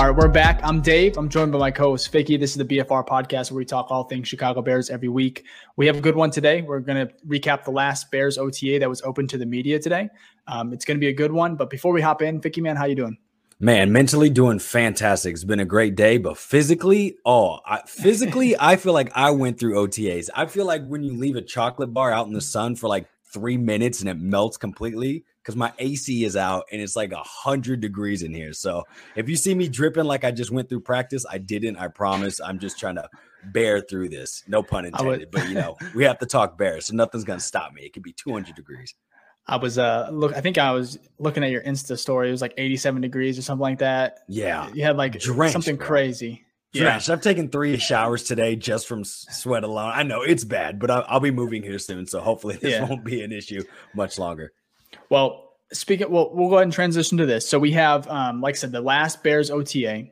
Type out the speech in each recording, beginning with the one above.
All right, we're back. I'm Dave. I'm joined by my co-host Ficky. This is the BFR podcast where we talk all things Chicago Bears every week. We have a good one today. We're going to recap the last Bears OTA that was open to the media today. Um, it's going to be a good one. But before we hop in, Ficky, man, how you doing? Man, mentally doing fantastic. It's been a great day, but physically, oh, I, physically, I feel like I went through OTAs. I feel like when you leave a chocolate bar out in the sun for like three minutes and it melts completely because my AC is out and it's like a hundred degrees in here. So if you see me dripping like I just went through practice, I didn't. I promise. I'm just trying to bear through this. No pun intended. but you know, we have to talk bear, so nothing's gonna stop me. It could be 200 degrees. I was uh look. I think I was looking at your Insta story. It was like 87 degrees or something like that. Yeah, you had like Drenched, something bro. crazy. Yeah, I've taken three showers today just from sweat alone. I know it's bad, but I'll, I'll be moving here soon, so hopefully this yeah. won't be an issue much longer. Well, speaking, well, we'll go ahead and transition to this. So we have, um, like I said, the last Bears OTA.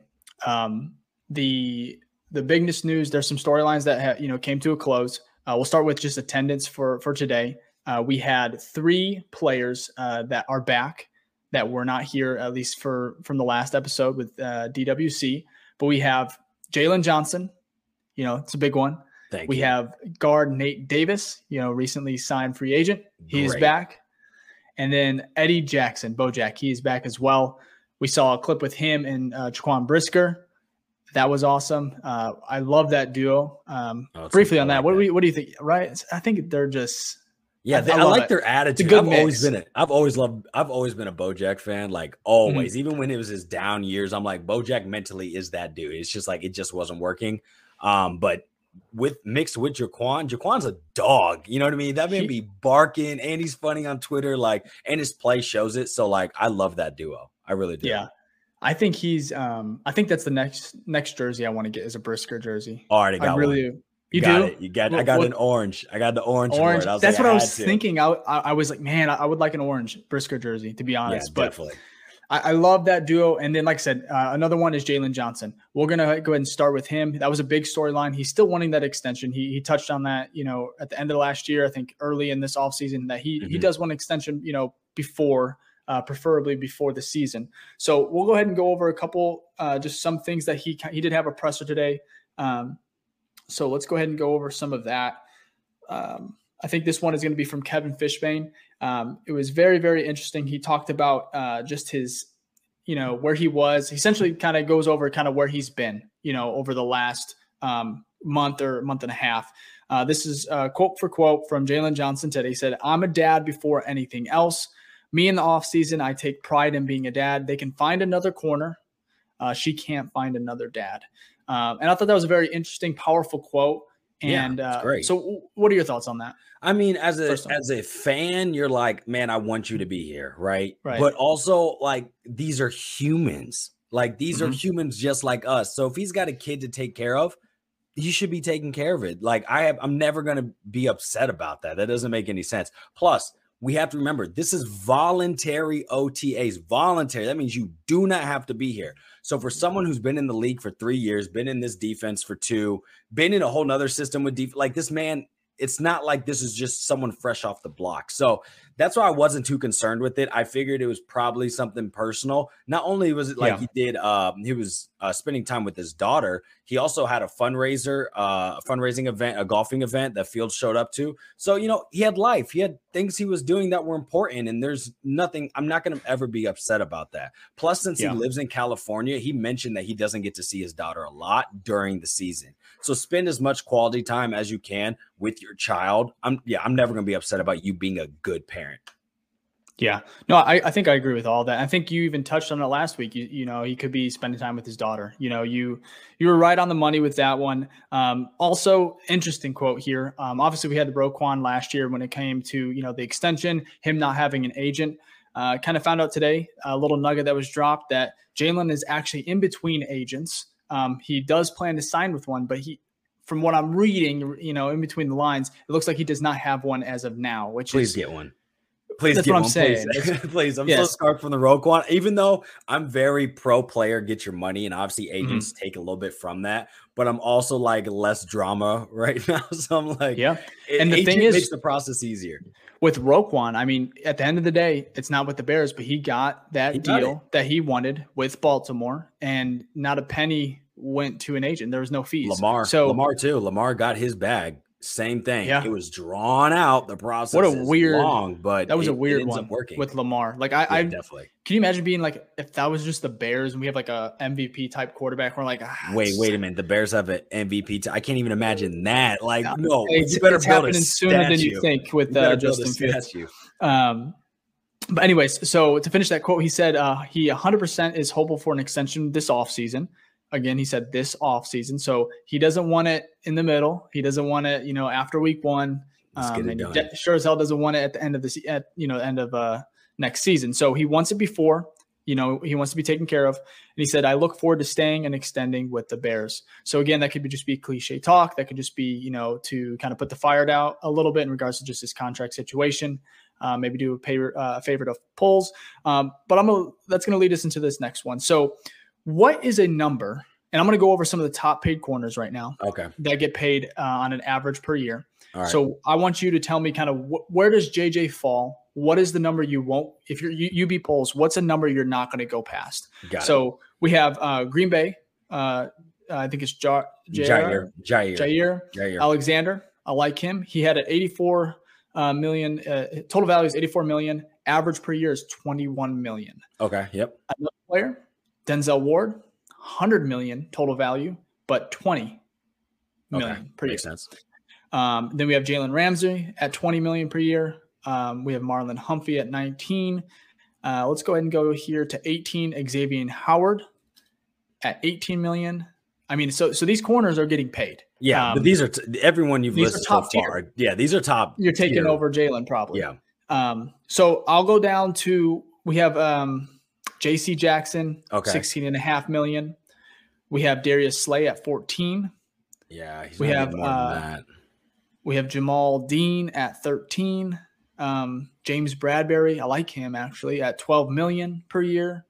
Um, the the biggest news. There's some storylines that have, you know came to a close. Uh, we'll start with just attendance for for today. Uh, we had three players uh, that are back that were not here at least for from the last episode with uh, DWC. But we have Jaylon Johnson. You know, it's a big one. Thank we you. have guard Nate Davis. You know, recently signed free agent. He is back. And then Eddie Jackson, Bojack, he is back as well. We saw a clip with him and uh, Jaquan Brisker. That was awesome. Uh, I love that duo. Um, oh, briefly on that, like what. Do we, what do you think? Right? I think they're just. Yeah, they, I, I, like it. their attitude. I've mix. always been a, I've always loved. I've always been a Bojack fan. Like always, mm-hmm. even when it was his down years, I'm like Bojack mentally is that dude. It's just like it just wasn't working. Um, but with mixed with Jaquan. Jaquan's a dog. You know what I mean? That man be barking and he's funny on Twitter, like, and his play shows it. So, like, I love that duo. I really do. Yeah. I think he's um I think that's the next next jersey I want to get is a Brisker jersey. Already got I really one. You got do? It. You got. What, I got what, an orange. I got the orange. Orange. That's like, what I, I was thinking. I, I, I was like, man, I, would like an orange Brisker jersey to be honest. Yeah, but definitely. I, I, love that duo. And then, like I said, uh, another one is Jaylon Johnson. We're gonna go ahead and start with him. That was a big storyline. He's still wanting that extension. He, he touched on that, you know, at the end of last year. I think early in this offseason that he mm-hmm. he does want an extension, you know, before. Uh, preferably before the season. So we'll go ahead and go over a couple, uh, just some things that he he did have a presser today. Um, so let's go ahead and go over some of that. Um, I think this one is going to be from Kevin Fishbain. Um, it was very, very interesting. He talked about uh, just his, you know, where he was. He essentially kind of goes over kind of where he's been, you know, over the last um, month or month and a half. Uh, this is quote for quote from Jaylon Johnson today. He said, I'm a dad before anything else. Me in the offseason, I take pride in being a dad. They can find another corner. Uh, she can't find another dad. Um, and I thought that was a very interesting, powerful quote. And yeah, uh, great. so, what are your thoughts on that? I mean, as a as a fan, you're like, man, I want you to be here, right? Right. But also, like, these are humans. Like, these mm-hmm. are humans just like us. So if he's got a kid to take care of, you should be taking care of it. Like, I have, I'm never gonna be upset about that. That doesn't make any sense. Plus, we have to remember this is voluntary OTAs. Voluntary. That means you do not have to be here. So for someone who's been in the league for three years, been in this defense for two, been in a whole nother system with def- like this man, it's not like this is just someone fresh off the block. So that's why I wasn't too concerned with it. I figured it was probably something personal. Not only was it like yeah. he did, uh, he was uh, spending time with his daughter. He also had a fundraiser, uh, a fundraising event, a golfing event that Fields showed up to. So you know, he had life. He had things he was doing that were important, and there's nothing. I'm not going to ever be upset about that. Plus, since yeah. he lives in California, he mentioned that he doesn't get to see his daughter a lot during the season. So spend as much quality time as you can with your child. I'm yeah, I'm never going to be upset about you being a good parent. Yeah, no, I, I think I agree with all that. I think you even touched on it last week. You, you know, he could be spending time with his daughter. You know, you you were right on the money with that one. Um, also, interesting quote here. Um, obviously, we had the Roquan last year when it came to you know the extension, him not having an agent. Uh, kind of found out today a little nugget that was dropped that Jaylon is actually in between agents. Um, he does plan to sign with one, but he, from what I'm reading, you know, in between the lines, it looks like he does not have one as of now. Which please is, get one please That's what I'm saying. Please, please. I'm yes. so scarred from the Roquan. Even though I'm very pro player, get your money, and obviously mm-hmm. agents mm-hmm. take a little bit from that. But I'm also like less drama right now, so I'm like, yeah. And the thing is, makes the process easier with Roquan. I mean, at the end of the day, it's not with the Bears, but he got that he deal that he wanted with Baltimore, and not a penny went to an agent. There was no fees. Lamar, so Lamar too. Lamar got his bag. Same thing. Yeah. It was drawn out. The process. What a weird long, but that was it, a weird one working. with Lamar. Like I, yeah, I definitely. Can you imagine being like if that was just the Bears and we have like a MVP type quarterback? We're like, ah, wait, wait a minute. The Bears have an MVP. I can't even imagine that. Like, no, it's, you better it's build happening sooner than you think with uh, Justin Fields. Um, but anyways, so to finish that quote, he said uh, he 100% is hopeful for an extension this offseason again, he said this off season. So he doesn't want it in the middle. He doesn't want it, you know, after week one. Um, and he sure as hell doesn't want it at the end of the at you know end of uh, next season. So he wants it before. You know, he wants to be taken care of. And he said, I look forward to staying and extending with the Bears. So again, that could be just be cliche talk. That could just be, you know, to kind of put the fire out a little bit in regards to just his contract situation. Uh, maybe do a, pay, uh, a favorite of Poles. Um, but I'm gonna, that's going to lead us into this next one. So what is a number? And I'm going to go over some of the top paid corners right now. Okay. That get paid uh, on an average per year. So I want you to tell me kind of wh- where does JJ fall? What is the number you won't? If you're you, UB Poles, what's a number you're not going to go past? Got so it. we have uh, Green Bay. Uh, I think it's Jaire, Jaire, Jaire, Jaire, Jaire, Alexander. I like him. He had an 84 uh, million uh, total value is 84 million. Average per year is 21 million. Okay. Yep. Another player, Denzel Ward, 100 million total value, but 20 million okay. per Makes year. sense. Um, then we have Jalen Ramsey at 20 million per year. Um, we have Marlon Humphrey at 19. Uh, let's go ahead and go here to 18. Xavier Howard at 18 million. I mean, so so these corners are getting paid. Yeah, um, but these are t- everyone you've listed so far. Tier. Yeah, these are top. You're taking tier. over Jaylon probably. Yeah. Um, so I'll go down to we have um JC Jackson, okay. 16 and a half million. We have Darius Slay at 14. Yeah, we have uh, we have Jamel Dean at 13. Um, James Bradberry, I like him actually at 12 million per year.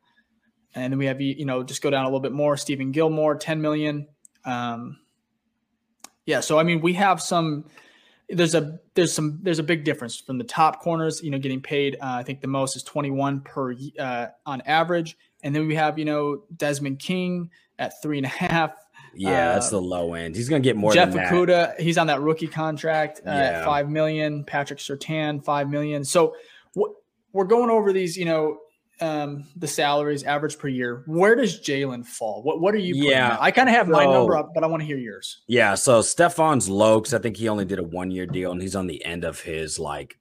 And then we have you know just go down a little bit more. Stephon Gilmore, 10 million. Um, yeah, so I mean we have some there's a there's some there's a big difference from the top corners you know getting paid uh, i think the most is 21 per uh, on average. And then we have you know desmond king at three and a half. Yeah uh, that's the low end. He's gonna get more jeff Okudah, he's on that rookie contract uh, yeah. at five million. Patrick Surtain, five million. So wh- we're going over these you know um, the salaries average per year. Where does Jaylon fall? What What are you? Yeah, I kind of have so, my number up, but I want to hear yours. Yeah, so Stephon's low because I think he only did a one year deal, and he's on the end of his like.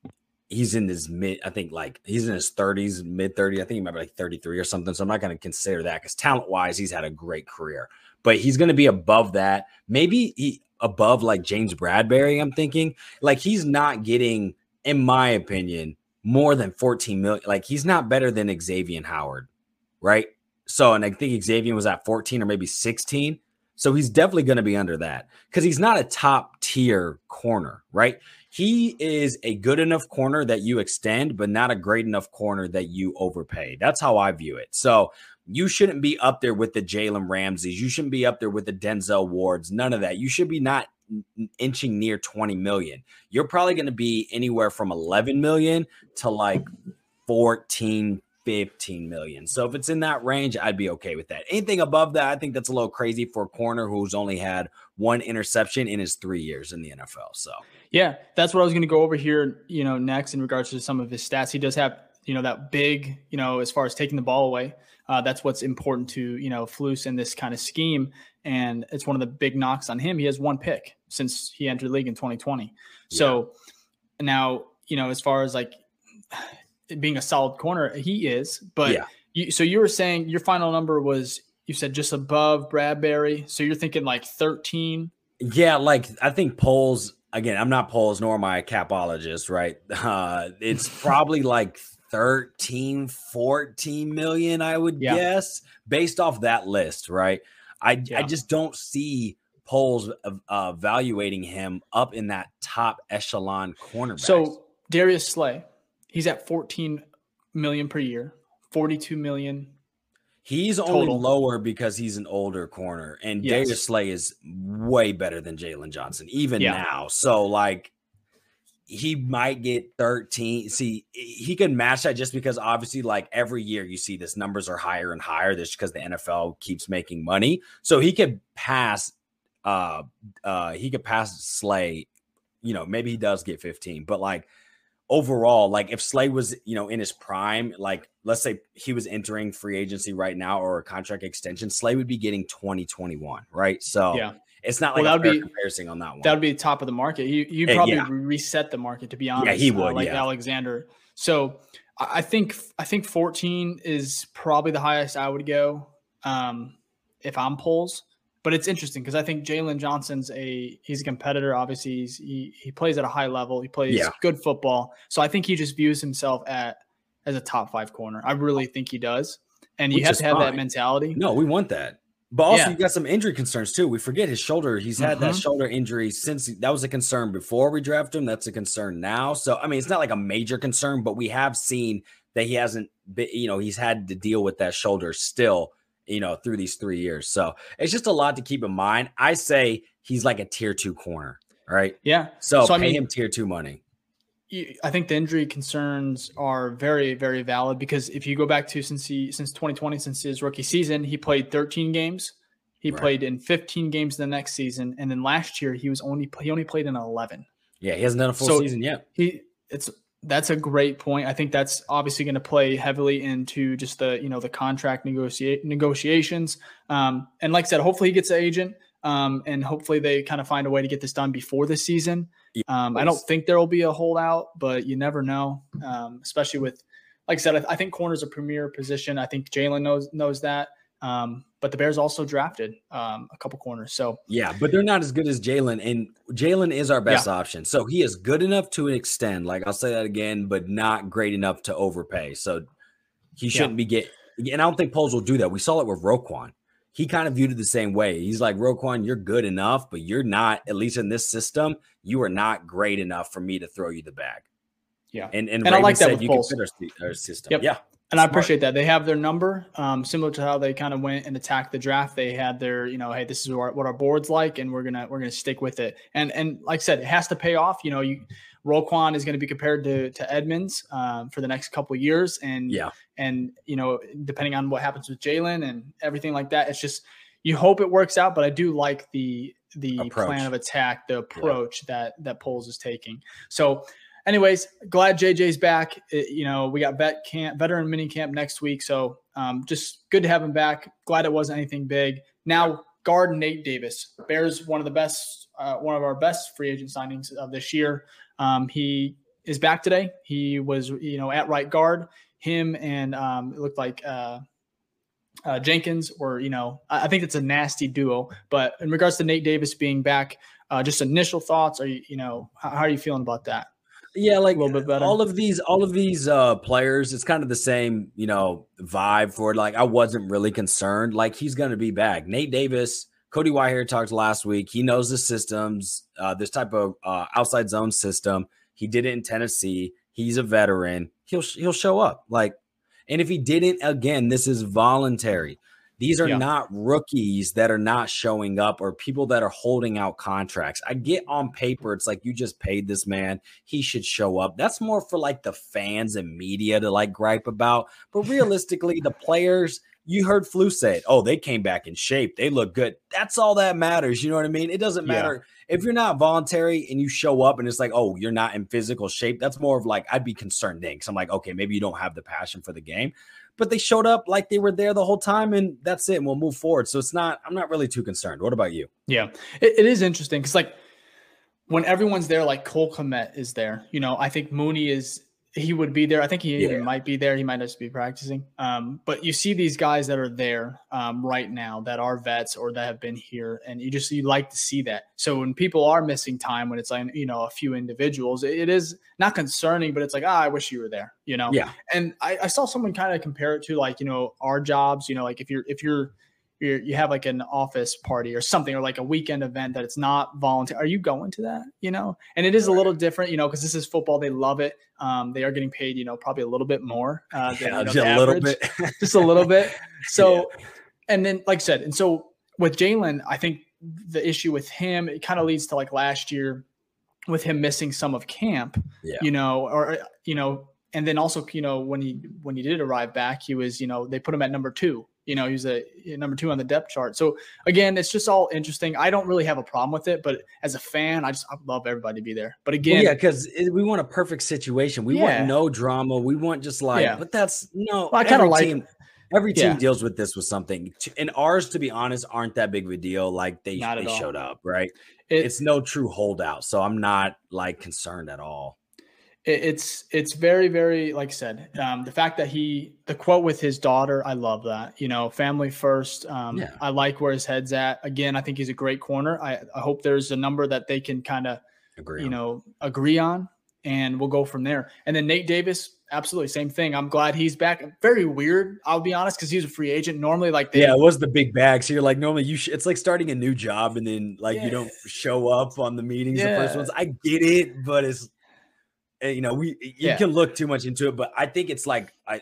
He's in his mid, I think like he's in his 30s, mid 30. I think he might be like 33 or something. So I'm not going to consider that because talent wise, he's had a great career, but he's going to be above that. Maybe he above like James Bradberry. I'm thinking like he's not getting, in my opinion, more than 14 million. Like he's not better than Xavier Howard, right? So, and I think Xavier was at 14 or maybe 16. So he's definitely going to be under that because he's not a top tier corner, right? He is a good enough corner that you extend, but not a great enough corner that you overpay. That's how I view it. So you shouldn't be up there with the Jalen Ramseys. You shouldn't be up there with the Denzel Wards. None of that. You should be not inching near 20 million. You're probably going to be anywhere from 11 million to like 14, 15 million. So if it's in that range, I'd be okay with that. Anything above that, I think that's a little crazy for a corner who's only had one interception in his three years in the NFL. So yeah, that's what I was going to go over here, you know, next in regards to some of his stats. He does have, you know, that big, you know, as far as taking the ball away. Uh, that's what's important to, you know, Flus in this kind of scheme. And it's one of the big knocks on him. He has one pick since he entered the league in 2020. Yeah. So now, you know, as far as like being a solid corner, he is. But yeah. you, so you were saying your final number was you said just above Bradberry. So you're thinking like 13. Yeah, like I think Poles again. I'm not Poles nor am I a capologist, right? Uh, it's probably like 13, 14 million, I would yeah. guess, based off that list, right? I yeah. I just don't see Poles uh, evaluating him up in that top echelon cornerback. So Darius Slay, he's at 14 million per year, 42 million. He's total. only lower because he's an older corner, and yes. Darius Slay is way better than Jaylon Johnson, even yeah. now. So, like, he might get 13. See, he could match that just because obviously, like every year, you see this numbers are higher and higher. This because the NFL keeps making money. So he could pass uh uh he could pass Slay, you know, maybe he does get 15, but like overall, like if Slay was, you know, in his prime, like let's say he was entering free agency right now or a contract extension, Slay would be getting 2021, right? So yeah. It's not like well, that would be comparison on that one. That would be the top of the market. You you probably yeah. reset the market to be honest. Yeah, he would. Uh, like yeah. Alexander. So I think I think 14 is probably the highest I would go um, if I'm Poles. But it's interesting because I think Jaylon Johnson's a he's a competitor. Obviously, he's, he he plays at a high level. He plays yeah. good football. So I think he just views himself at as a top five corner. I really think he does. And you Which have to have fine. that mentality. No, we want that. But also, yeah. you got some injury concerns too. We forget his shoulder. He's had mm-hmm. that shoulder injury since he, that was a concern before we drafted him. That's a concern now. So, I mean, it's not like a major concern, but we have seen that he hasn't been, you know, he's had to deal with that shoulder still, you know, through these three years. So it's just a lot to keep in mind. I say he's like a tier two corner, right? Yeah. So, so pay I mean, him tier two money. I think the injury concerns are very, very valid because if you go back to since he since 2020, since his rookie season, he played 13 games. He right. played in 15 games the next season, and then last year he was only he only played in 11. Yeah, he hasn't done a full so season yet. He it's that's a great point. I think that's obviously going to play heavily into just the you know the contract negotiate negotiations. Um, and like I said, hopefully he gets an agent, um, and hopefully they kind of find a way to get this done before the season. Um, I don't think there will be a holdout, but you never know, um, especially with, like I said, I, I, think corner's a premier position. I think Jaylon knows knows that. Um, but the Bears also drafted um, a couple corners. So yeah, but they're not as good as Jaylon, and Jaylon is our best yeah. option. So he is good enough to extend. Like I'll say that again, but not great enough to overpay. So he shouldn't yeah. be getting. And I don't think Poles will do that. We saw it with Roquan he kind of viewed it the same way. He's like, Roquan, you're good enough, but you're not, at least in this system, you are not great enough for me to throw you the bag. Yeah. And and, and I like that with you can fit our, our system. Yep. Yeah. And Smart. I appreciate that. They have their number, um, similar to how they kind of went and attacked the draft. They had their, you know, hey, this is what our board's like, and we're gonna we're gonna stick with it. And and like I said, it has to pay off. You know, you Roquan is going to be compared to to Edmunds um, for the next couple years, and yeah, and you know, depending on what happens with Jaylon and everything like that, it's just you hope it works out. But I do like the the approach. plan of attack, the approach yeah. that that Poles is taking. So, anyways, glad JJ's back. It, you know, we got vet camp, veteran mini camp next week, so um, just good to have him back. Glad it wasn't anything big. Now, guard Nate Davis, Bears one of the best, uh, one of our best free agent signings of this year. Um, he is back today. He was, you know, at right guard. Him and um, it looked like uh, uh, Jenkins were, you know, I, think it's a nasty duo. But in regards to Nate Davis being back, uh, just initial thoughts. Are you, you know, how, how are you feeling about that? Yeah, like a little bit better. All of these, all of these uh, players, it's kind of the same, you know, vibe for it. Like I wasn't really concerned. Like he's going to be back. Nate Davis Cody Whitehair talked last week. He knows the systems, uh, this type of uh, outside zone system. He did it in Tennessee. He's a veteran. He'll he'll show up. Like, and if he didn't, again, this is voluntary. These are yeah. not rookies that are not showing up or people that are holding out contracts. I get on paper, it's like you just paid this man. He should show up. That's more for like the fans and media to like gripe about. But realistically, the players, you heard Flu say it. Oh, they came back in shape. They look good. That's all that matters. You know what I mean? It doesn't matter yeah. if you're not voluntary and you show up and it's like, oh, you're not in physical shape. That's more of like, I'd be concerned then because I'm like, okay, maybe you don't have the passion for the game. But they showed up like they were there the whole time, and that's it. And we'll move forward. So it's not, I'm not really too concerned. What about you? Yeah, it, it is interesting because, like, when everyone's there, like Cole Kmet is there, you know, I think Mooney is he would be there. I think he yeah. might be there. He might just be practicing. Um, but you see these guys that are there um, right now that are vets or that have been here, and you just you like to see that. So when people are missing time, when it's like you know a few individuals, it, it is not concerning, but it's like ah, I wish you were there. You know. Yeah. And I, I saw someone kind of compare it to like you know our jobs. You know, like if you're if you're you you have like an office party or something or like a weekend event that it's not voluntary are you going to that you know? And it is a little different you know because this is football they love it. Um, they are getting paid you know probably a little bit more uh, than, yeah, you know, just a little bit. Just a little bit. So yeah. and then like i said and so with jaylon i think the issue with him it kind of leads to like last year with him missing some of camp yeah. you know or you know and then also you know when he when he did arrive back he was you know they put him at number two you know, he's a number two on the depth chart. So again, it's just all interesting. I don't really have a problem with it, but as a fan, I just I love everybody to be there. But again, well, yeah, because we want a perfect situation. We yeah. want no drama. We want just like, yeah. but that's no. Well, I kind of like. Team, every team yeah. deals with this with something, and ours, to be honest, aren't that big of a deal. Like they they showed up, right? It, it's no true holdout, so I'm not like concerned at all it's it's very very like I said um, the fact that he the quote with his daughter I love that you know family first um, yeah. I like where his head's at again I think he's a great corner I, I hope there's a number that they can kind of agree you on. know agree on and we'll go from there and then Nate Davis absolutely same thing I'm glad he's back very weird I'll be honest because he's a free agent normally like they, yeah it was the big bag so you're like normally you sh- it's like starting a new job and then like yeah. you don't show up on the meetings yeah. the first ones I get it but it's you know, we you yeah. can look too much into it, but I think it's like I, I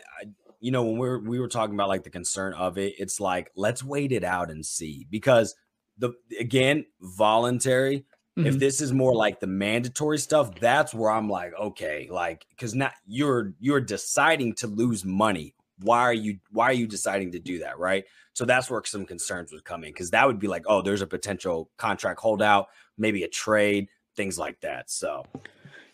you know, when we are we were talking about like the concern of it, it's like let's wait it out and see because the again, voluntary. Mm-hmm. If this is more like the mandatory stuff, that's where I'm like, okay, like because now you're you're deciding to lose money. Why are you why are you deciding to do that, right? So that's where some concerns would come in because that would be like, oh, there's a potential contract holdout, maybe a trade, things like that. So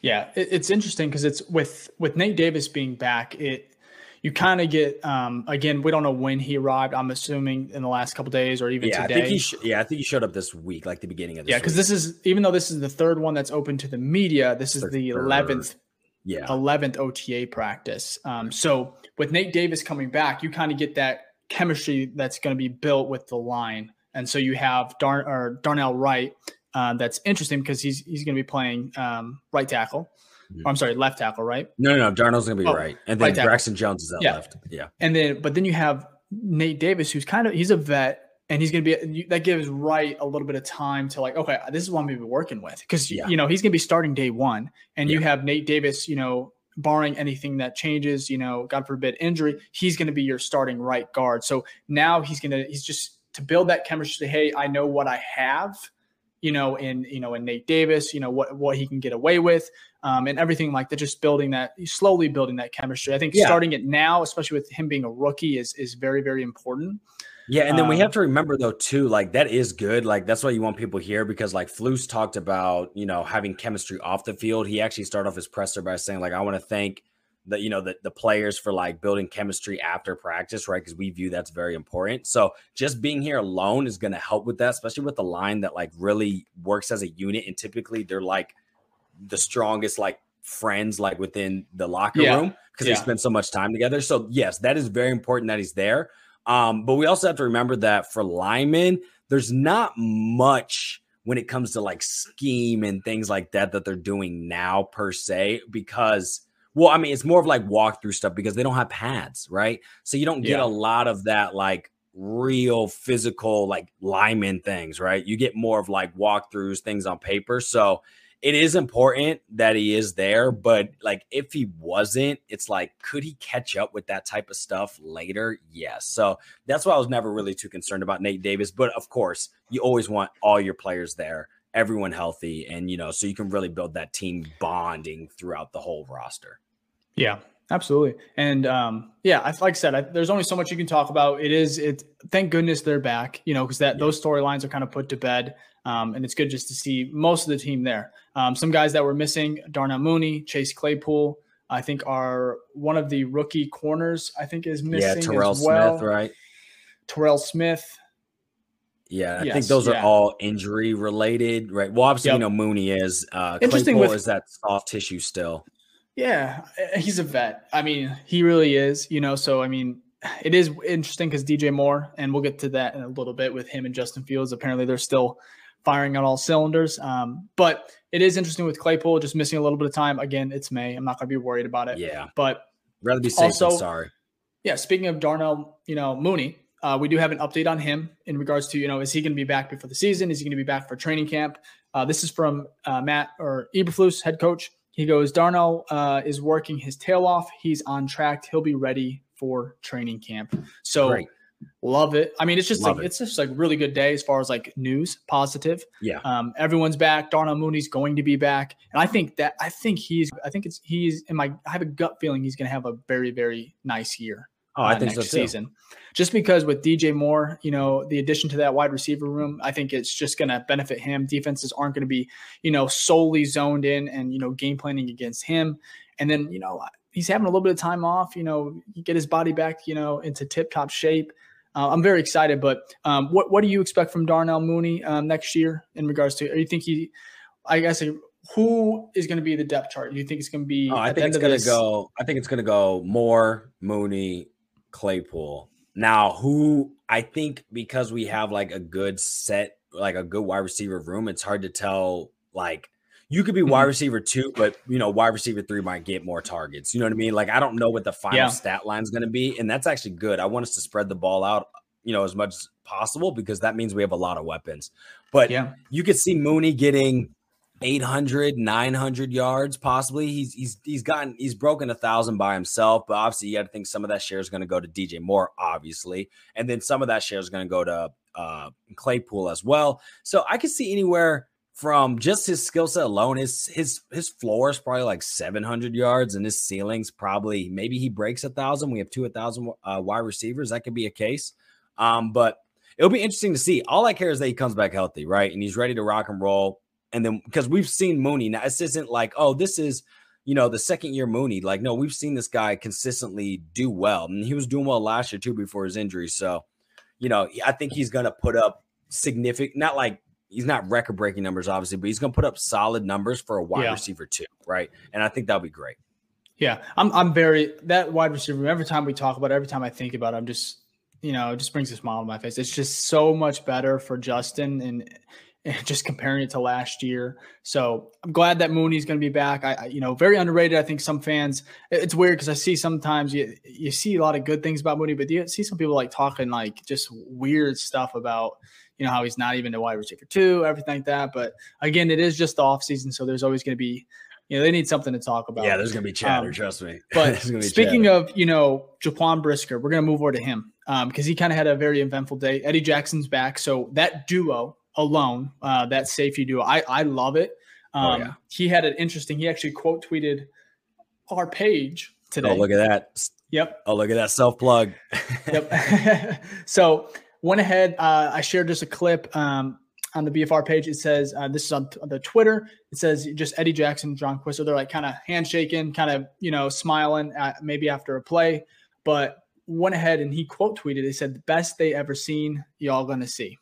yeah, it, it's interesting because it's with with Nate Davis being back. It you kind of get um, again. We don't know when he arrived. I'm assuming in the last couple days or even yeah, today. I think he sh- yeah, I think he showed up this week, like the beginning of this. Yeah, because this is even though this is the third one that's open to the media. This is the eleventh. Yeah, eleventh OTA practice. Um, so with Nate Davis coming back, you kind of get that chemistry that's going to be built with the line. And so you have Dar- or Darnell Wright, uh, that's interesting because he's he's going to be playing um, right tackle. Mm-hmm. I'm sorry, left tackle, right? No, no, no. Darnold's going to be oh, right, and then right Braxton Jones is at yeah. left. Yeah, and then but then you have Nate Davis, who's kind of he's a vet, and he's going to be that gives Wright a little bit of time to like, okay, this is what I'm going to be working with because yeah. you know he's going to be starting day one, and yeah. you have Nate Davis, you know. Barring anything that changes, you know, God forbid injury, he's going to be your starting right guard. So now he's going to, he's just to build that chemistry. Hey, I know what I have you know, in you know, in Nate Davis, you know, what what he can get away with, um, and everything like that. Just building that, slowly building that chemistry. I think yeah. starting it now, especially with him being a rookie, is is very very important. Yeah, and then um, we have to remember though too, like that is good. Like that's why you want people here because like Flus talked about, you know, having chemistry off the field. He actually started off his presser by saying like, I want to thank the you know the, the players for like building chemistry after practice right because we view that's very important so just being here alone is going to help with that especially with the line that like really works as a unit and typically they're like the strongest like friends like within the locker yeah. room because yeah. they spend so much time together so yes that is very important that he's there um but we also have to remember that for linemen there's not much when it comes to like scheme and things like that that they're doing now per se because well, I mean, it's more of like walkthrough stuff because they don't have pads, right? So you don't get yeah. a lot of that like real physical like lineman things, right? You get more of like walkthroughs, things on paper. So it is important that he is there, but like if he wasn't, it's like could he catch up with that type of stuff later? Yes. So that's why I was never really too concerned about Nate Davis, but of course, you always want all your players there everyone healthy and you know so you can really build that team bonding throughout the whole roster. Yeah absolutely. And um yeah I, like i said I, there's only so much you can talk about. It is it thank goodness they're back you know because that yeah. those storylines are kind of put to bed um, and it's good just to see most of the team there. Um, some guys that were missing darnell mooney chase claypool i think are one of the rookie corners i think is missing yeah terrell well. smith right? Terrell smith yeah, I yes, think those yeah. are all injury related, right? Well, obviously, yep. you know, Mooney is. Uh, Interesting Claypool with, is that soft tissue still. Yeah, eh, he's a vet. I mean, he really is. You know, so I mean, it is interesting because DJ Moore, and we'll get to that in a little bit with him and Justin Fields. Apparently, they're still firing on all cylinders. Um, but it is interesting with Claypool just missing a little bit of time. Again, it's May. I'm not going to be worried about it. Yeah, but rather be safe also, than sorry. Yeah. Speaking of Darnell, you know Mooney, uh, we do have an update on him in regards to, you know, is he going to be back before the season? Is he going to be back for training camp? Uh, this is from uh, Matt or Eberflus, head coach. He goes, Darnell uh, is working his tail off. He's on track. He'll be ready for training camp. So Great. love it. I mean, it's just love like it. it's just like really good day as far as like news, positive. Yeah. Um, everyone's back. Darnell Mooney's going to be back, and I think that I think he's I think it's he's in my I have a gut feeling he's going to have a very very nice year. Oh, I uh, think so season. Just because with DJ Moore, you know, the addition to that wide receiver room, I think it's just going to benefit him. Defenses aren't going to be, you know, solely zoned in and you know game planning against him. And then you know he's having a little bit of time off. You know, get his body back, you know, into tip top shape. Uh, I'm very excited. But um, what what do you expect from Darnell Mooney um, next year in regards to? Or you think he? I guess who is going to be the depth chart? Do you think it's going to be? Oh, I think it's going to go. I think it's going to go Moore, Mooney, Claypool. Now, who I think because we have like a good set, like a good wide receiver room, it's hard to tell. Like you could be wide mm-hmm. receiver two, but you know, wide receiver three might get more targets. You know what I mean? Like I don't know what the final yeah. stat line is going to be, and that's actually good. I want us to spread the ball out, you know, as much as possible because that means we have a lot of weapons. But yeah, you could see Mooney getting 800 900 yards possibly. He's he's he's gotten he's broken a thousand by himself but obviously you got to think some of that share is going to go to dj moore obviously and then some of that share is going to go to uh claypool as well. So i could see anywhere from just his skill set alone his his his floor is probably like 700 yards and his ceiling's probably maybe he breaks a thousand. We have two a thousand uh, wide receivers. That could be a case. Um but it'll be interesting to see. All i care is that he comes back healthy right? And he's ready to rock and roll and then because we've seen Mooney now, this isn't like, oh, this is you know the second year Mooney. Like, no, we've seen this guy consistently do well, and he was doing well last year too before his injury. So, you know, I think he's going to put up significant, not like he's not record breaking numbers, obviously, but he's going to put up solid numbers for a wide yeah. receiver too, right? And I think that'll be great. Yeah, I'm I'm very that wide receiver. Every time we talk about, it, every time I think about, it, I'm just you know, it just brings a smile to my face. It's just so much better for Justin and just comparing it to last year. So I'm glad that Mooney's going to be back. I, you know, very underrated. I think some fans, it's weird because I see sometimes you, you see a lot of good things about Mooney, but you see some people like talking like just weird stuff about, you know, how he's not even a wide receiver two, everything like that. But again, it is just the off season. So there's always going to be, you know, they need something to talk about. Yeah, there's going to be chatter. Um, trust me. But speaking chatter. of, you know, Jaquan Brisker, we're going to move over to him because um, he kind of had a very eventful day. Eddie Jackson's back. So that duo, alone, uh, that safety duo. I, I love it. Oh, um, oh, yeah. He had an interesting, he actually quote tweeted our page today. Oh, look at that. Yep. Oh, look at that self plug. yep. so went ahead. Uh, I shared just a clip um, on the BFR page. It says, uh, this is on, the Twitter. It says just Eddie Jackson, Jaquan Brisker. They're like kind of handshaking, kind of, you know, smiling at, maybe after a play, but went ahead and he quote tweeted, he said, the best they ever seen, y'all gonna see.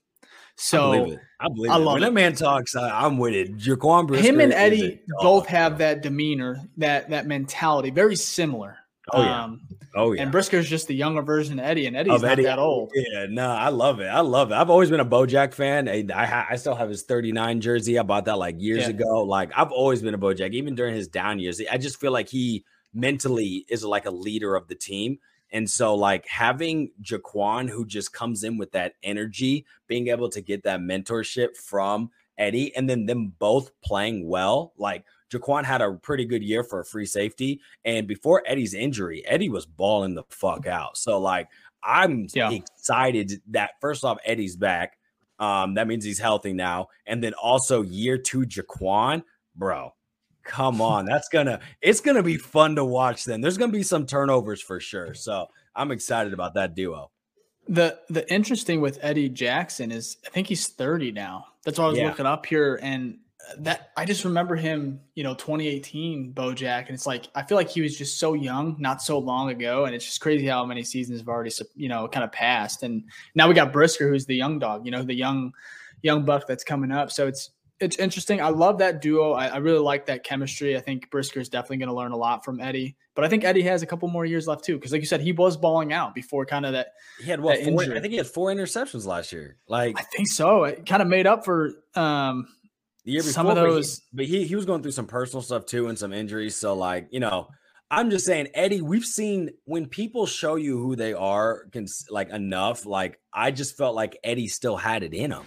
So I believe it. I believe I it. When that man talks, I, am with it. Jaquan Brisker Him and Eddie both have that demeanor, that that mentality, very similar. Oh yeah. Um, oh yeah. And Brisker's just the younger version of Eddie, and Eddie's of not Eddie. that old. Yeah, no, I love it. I love it. I've always been a Bojack fan. I I, I still have his 39 jersey. I bought that like years yeah. ago. Like I've always been a Bojack, even during his down years. I just feel like he mentally is like a leader of the team. And so, like having Jaquan, who just comes in with that energy, being able to get that mentorship from Eddie, and then them both playing well. Like Jaquan had a pretty good year for a free safety. And before Eddie's injury, Eddie was balling the fuck out. So, like, I'm yeah. excited that first off, Eddie's back. Um, that means he's healthy now. And then also year two, Jaquan, bro, come on that's gonna it's gonna be fun to watch then. There's gonna be some turnovers for sure so i'm excited about that duo. The the interesting with eddie jackson is i think he's 30 now. That's what i was yeah. looking up here and uh, that i just remember him you know 2018 bojack and it's like i feel like he was just so young not so long ago and it's just crazy how many seasons have already you know kind of passed and now we got brisker who's the young dog you know the young young buck that's coming up so it's it's interesting. I love that duo. I, I really like that chemistry. I think Brisker is definitely going to learn a lot from Eddie. But I think Eddie has a couple more years left too, because like you said, he was balling out before kind of that. He had what? Four, I think he had four interceptions last year. Like I think so. It kind of made up for um, the year before. Some of those, but he, but he he was going through some personal stuff too and some injuries. So like you know, I'm just saying, Eddie, we've seen when people show you who they are, can, like enough, like I just felt like Eddie still had it in him.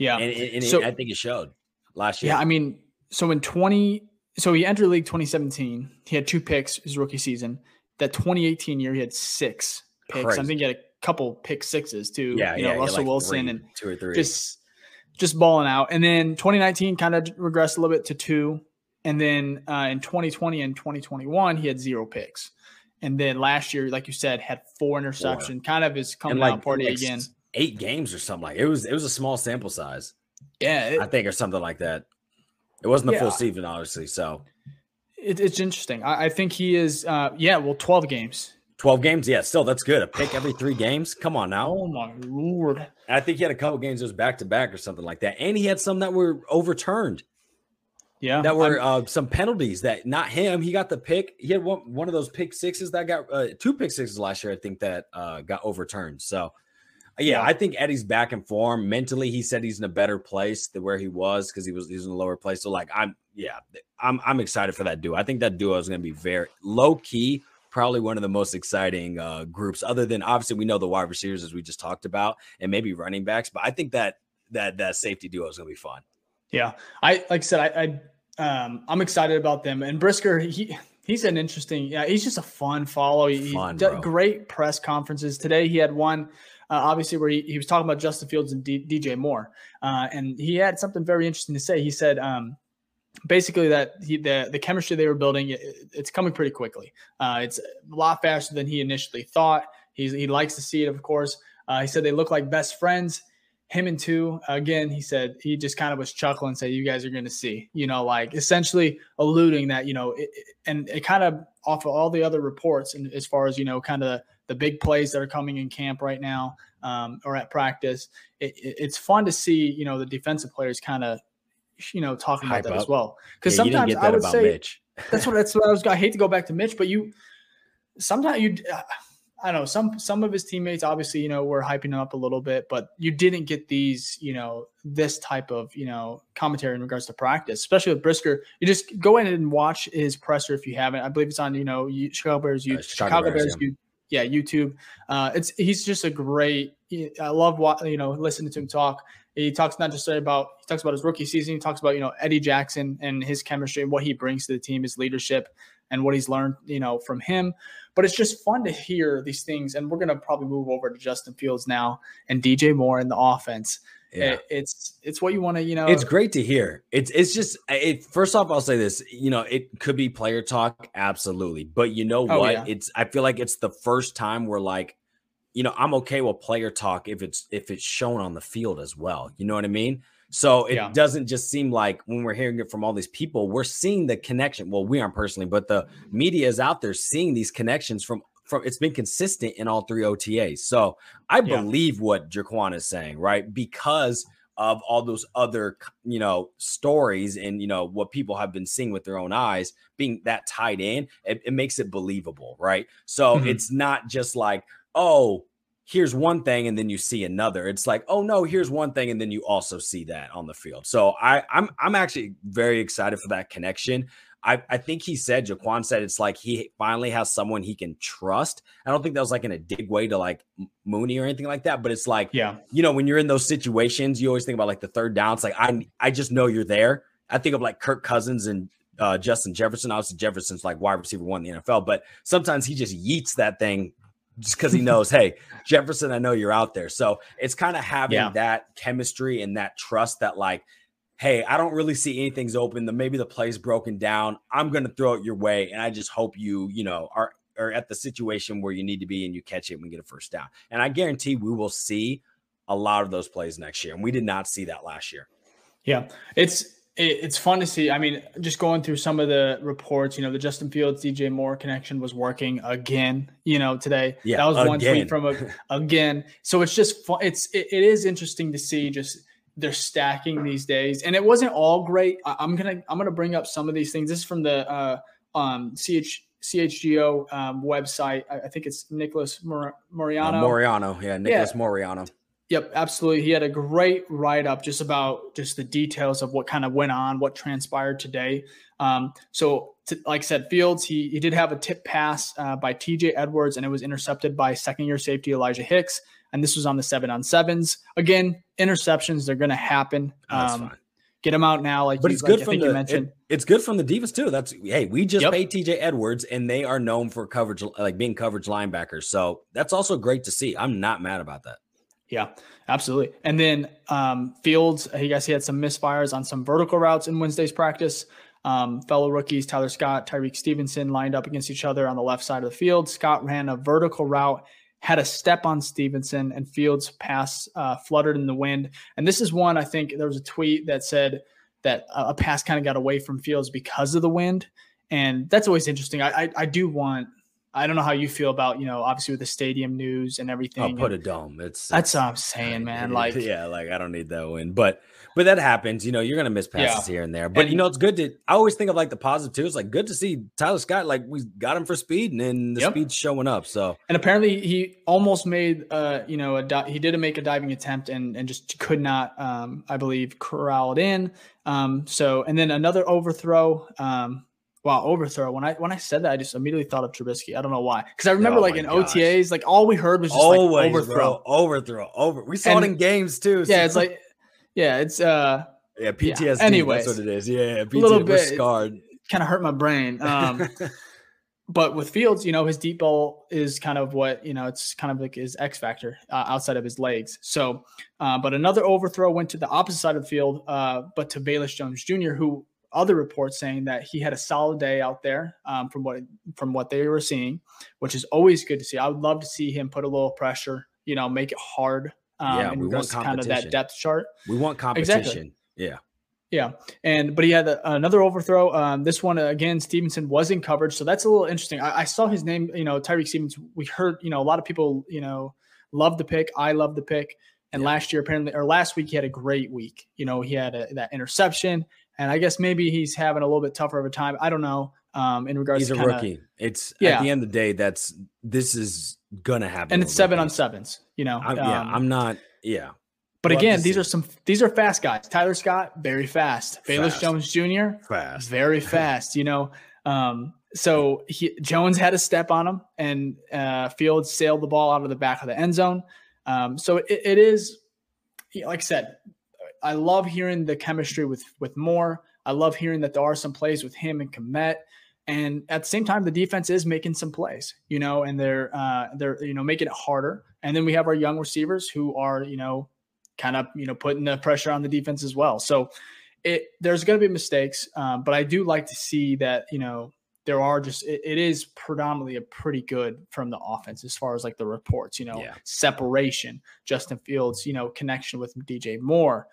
Yeah. And, and so, it, I think it showed last year. Yeah. I mean, so in 20, so he entered league 2017, he had two picks his rookie season. That 2018 year, he had six picks. Crazy. I think he had a couple pick sixes too. Yeah. You know, Russell like Wilson three, and two or three. Just, just balling out. And then 2019 kind of regressed a little bit to two. And then uh, in 2020 and 2021, he had zero picks. And then last year, like you said, had four interception. Four. Kind of is coming like, out party like again. Eight games or something like it was. It was a small sample size. Yeah, it, I think or something like that. It wasn't the yeah, full season, obviously. So it, it's interesting. I, I, think he is. Uh, yeah, well, 12 games. 12 games, yeah, still that's good. A pick every three games. Come on now. Oh my lord. I think he had a couple games that was back to back or something like that. And he had some that were overturned. Yeah, that were uh, some penalties that not him. He got the pick. He had one one of those pick sixes that got uh, two pick sixes last year. I think that uh, got overturned. So, yeah, I think Eddie's back in form mentally. He said he's in a better place than where he was because he was he's in a lower place. So, like, I'm yeah, I'm I'm excited for that duo. I think that duo is going to be very low key. Probably one of the most exciting uh, groups, other than obviously we know the wide receivers as we just talked about, and maybe running backs. But I think that that that safety duo is going to be fun. Yeah, I like I said, I, I um, I'm excited about them. And Brisker, he he's an interesting. Yeah, he's just a fun follow. He, fun, great press conferences today. He had one. Uh, obviously, where he, he was talking about Justin Fields and D, DJ Moore, uh, and he had something very interesting to say. He said, um, basically that he, the the chemistry they were building, it, it's coming pretty quickly. Uh, it's a lot faster than he initially thought. He's, he likes to see it, of course. Uh, he said they look like best friends him and two again he said he just kind of was chuckling and said you guys are going to see you know like essentially alluding that you know it, and it kind of off of all the other reports and as far as you know kind of the big plays that are coming in camp right now um, or at practice it, it, it's fun to see you know the defensive players kind of you know talking about that up. as well because yeah, sometimes i would say Mitch. that's what that's what i was i hate to go back to mitch but you sometimes you uh, I don't know some some of his teammates obviously you know were hyping him up a little bit, but you didn't get these you know this type of you know commentary in regards to practice, especially with Brisker. You just go in and watch his presser if you haven't. I believe it's on you know Chicago Bears, you, uh, Chicago, Chicago, Bears, Bears yeah. YouTube. Uh, it's he's just a great. I love what you know listening to him talk. He talks not just about he talks about his rookie season. He talks about you know Eddie Jackson and his chemistry and what he brings to the team, his leadership, and what he's learned you know from him. But it's just fun to hear these things. And we're to probably move over to Justin Fields now and DJ Moore in the offense. Yeah. It, it's it's what you want to you know. It's great to hear. It's it's just it. First off, I'll say this. You know, it could be player talk, absolutely. But you know oh, what? Yeah. It's I feel like it's the first time we're like, you know, I'm okay with player talk if it's if it's shown on the field as well. You know what I mean? So it yeah. doesn't just seem like when we're hearing it from all these people, we're seeing the connection. Well, we aren't personally, but the media is out there seeing these connections from from it's been consistent in all three OTAs. So I yeah. believe what Jaquan is saying, right? Because of all those other you know stories and you know what people have been seeing with their own eyes being that tied in it, it makes it believable right so mm-hmm. it's not just like oh here's one thing and then you see another. It's like, oh no, here's one thing and then you also see that on the field. So I I'm I'm actually very excited for that connection. I, I think he said Jaquan said it's like he finally has someone he can trust. I don't think that was like in a dig way to like Mooney or anything like that, but it's like yeah, you know, when you're in those situations, you always think about like the third down. It's like I I just know you're there. I think of like Kirk Cousins and uh, Justin Jefferson. Obviously, Jefferson's like wide receiver one in the NFL, but sometimes he just yeets that thing just because he knows, hey, Jefferson, I know you're out there. So it's kind of having yeah. that chemistry and that trust that, like, hey, I don't really see anything's open. The maybe the play's broken down. I'm going to throw it your way, and I just hope you, you know, are are at the situation where you need to be and you catch it and get a first down. And I guarantee we will see a lot of those plays next year, and we did not see that last year. Yeah, it's it, it's fun to see. I mean, just going through some of the reports, you know, the Justin Fields DJ Moore connection was working again. You know, today yeah, that was again. one tweet from a, again. So it's just fun. It's it, it is interesting to see just they're stacking these days, and it wasn't all great. I, am gonna I'm gonna bring up some of these things. This is from the uh, um, CH. CHGO um, website. I, I, think it's Nicholas Mor- Moriano. Uh, Moriano, yeah, Nicholas yeah. Moriano Yep, absolutely. He had a great write up just about just the details of what kind of went on, what transpired today. Um, so, to, like I said, Fields, he, he did have a tip pass uh, by TJ Edwards, and it was intercepted by second year safety Elijah Hicks. And this was on the seven on sevens. Again, interceptions, they're going to happen. Um, get him out now. Like, but it's good from the, mentioned. It, it's good from the defense too. That's hey, we just yep. paid TJ Edwards, and they are known for coverage, like being coverage linebackers. So that's also great to see. I'm not mad about that. Yeah, absolutely. And then um, Fields, I guess he had some misfires on some vertical routes in Wednesday's practice. Um, fellow rookies Tyler Scott, Tyrique Stevenson lined up against each other on the left side of the field. Scott ran a vertical route, had a step on Stevenson, and Fields' pass uh, fluttered in the wind. And this is one I think there was a tweet that said that a pass kind of got away from Fields because of the wind. And that's always interesting. I, I, I do want I don't know how you feel about, you know, obviously with the stadium news and everything. I'll put a dome. It's that's what I'm saying, man. Like, yeah, like I don't need that win, but but that happens. You know, you're gonna miss passes yeah. here and there. But and, you know, it's good to. I always think of like the positive too. It's like good to see Tyler Scott. Like we got him for speed, and then the yep. speed's showing up. So and apparently he almost made, uh, you know, a di- he did make a diving attempt and and just could not, um, I believe, corral it in. Um, so and then another overthrow. Um, Wow, overthrow. When I when I said that, I just immediately thought of Trubisky. I don't know why, because I remember oh like in gosh. OTAs, like all we heard was just Always, like overthrow, bro. overthrow, over. We saw and, it in games too. So. Yeah, it's like, yeah, it's uh, yeah, PTSD. Yeah. Anyways, that's what it is. Yeah, PTSD, a little bit scarred. Kind of hurt my brain. Um, but with Fields, you know, his deep ball is kind of what you know. It's kind of like his X factor uh, outside of his legs. So, uh, but another overthrow went to the opposite side of the field, uh, but to Velus Jones Jr., who other reports saying that he had a solid day out there um, from what from what they were seeing, which is always good to see. I would love to see him put a little pressure, you know, make it hard. Um, yeah, we want kind of that depth chart. We want competition. Exactly. Yeah. Yeah, and but he had a, another overthrow. Um, this one again, Stevenson was in coverage, so that's a little interesting. I, I saw his name, you know, Tyrique Stevens. We heard, you know, a lot of people, you know, love the pick. I love the pick. And yeah. last year, apparently, or last week, he had a great week. You know, he had a, that interception. And I guess maybe he's having a little bit tougher of a time. I don't know. Um, in regards, he's to a kinda, rookie. It's yeah. at the end of the day, that's this is gonna happen. And it's seven on sevens. You know, I'm, yeah. Um, I'm not. Yeah. But again, these are some these are fast guys. Tyler Scott, very fast. Velus Jones Jr. Fast. Very fast. you know. Um, so he, Jones had a step on him, and uh, Fields sailed the ball out of the back of the end zone. Um, so it, it is, like I said, I love hearing the chemistry with with Moore. I love hearing that there are some plays with him and Kmet. And at the same time, the defense is making some plays, you know, and they're uh, they're you know making it harder. And then we have our young receivers who are you know kind of you know putting the pressure on the defense as well. So it there's going to be mistakes, um, but I do like to see that you know there are just it, it is predominantly a pretty good from the offense as far as like the reports, you know, yeah. separation, Justin Fields, you know, connection with DJ Moore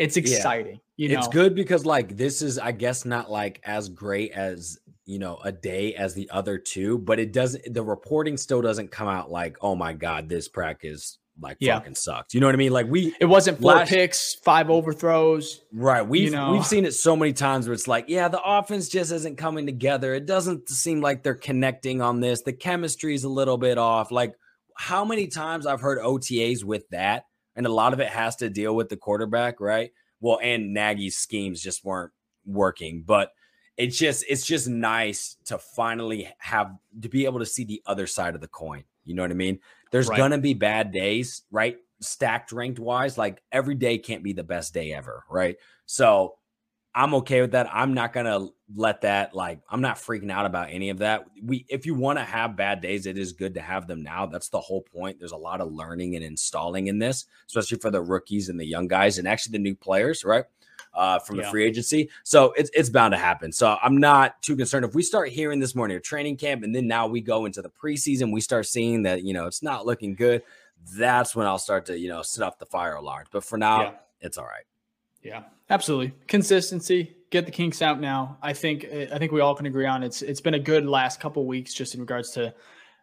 it's exciting. Yeah. You know? It's good because like this is, I guess, not like as great as you know a day as the other two, but it doesn't. The reporting still doesn't come out like, oh my god, this practice like yeah. fucking sucked. You know what I mean? Like we, it wasn't four last, picks, five overthrows. Right. We've you know. we've seen it so many times where it's like, yeah, the offense just isn't coming together. It doesn't seem like they're connecting on this. The chemistry is a little bit off. Like how many times I've heard OTAs with that and a lot of it has to deal with the quarterback, right? Well, and Nagy's schemes just weren't working, but it's just it's just nice to finally have to be able to see the other side of the coin. You know what I mean? There's right. gonna be bad days, right? Stacked ranked wise, like every day can't be the best day ever, right? So I'm okay with that. I'm not gonna let that like I'm not freaking out about any of that. We if you want to have bad days, it is good to have them now. That's the whole point. There's a lot of learning and installing in this, especially for the rookies and the young guys and actually the new players, right? Uh, from yeah. the free agency. So it's it's bound to happen. So I'm not too concerned. If we start hearing this morning training camp and then now we go into the preseason, we start seeing that, you know, it's not looking good. That's when I'll start to, you know, set off the fire alarms. But for now, yeah. it's all right. Yeah, absolutely. Consistency, get the kinks out now. I think I think we all can agree on it's it's been a good last couple weeks just in regards to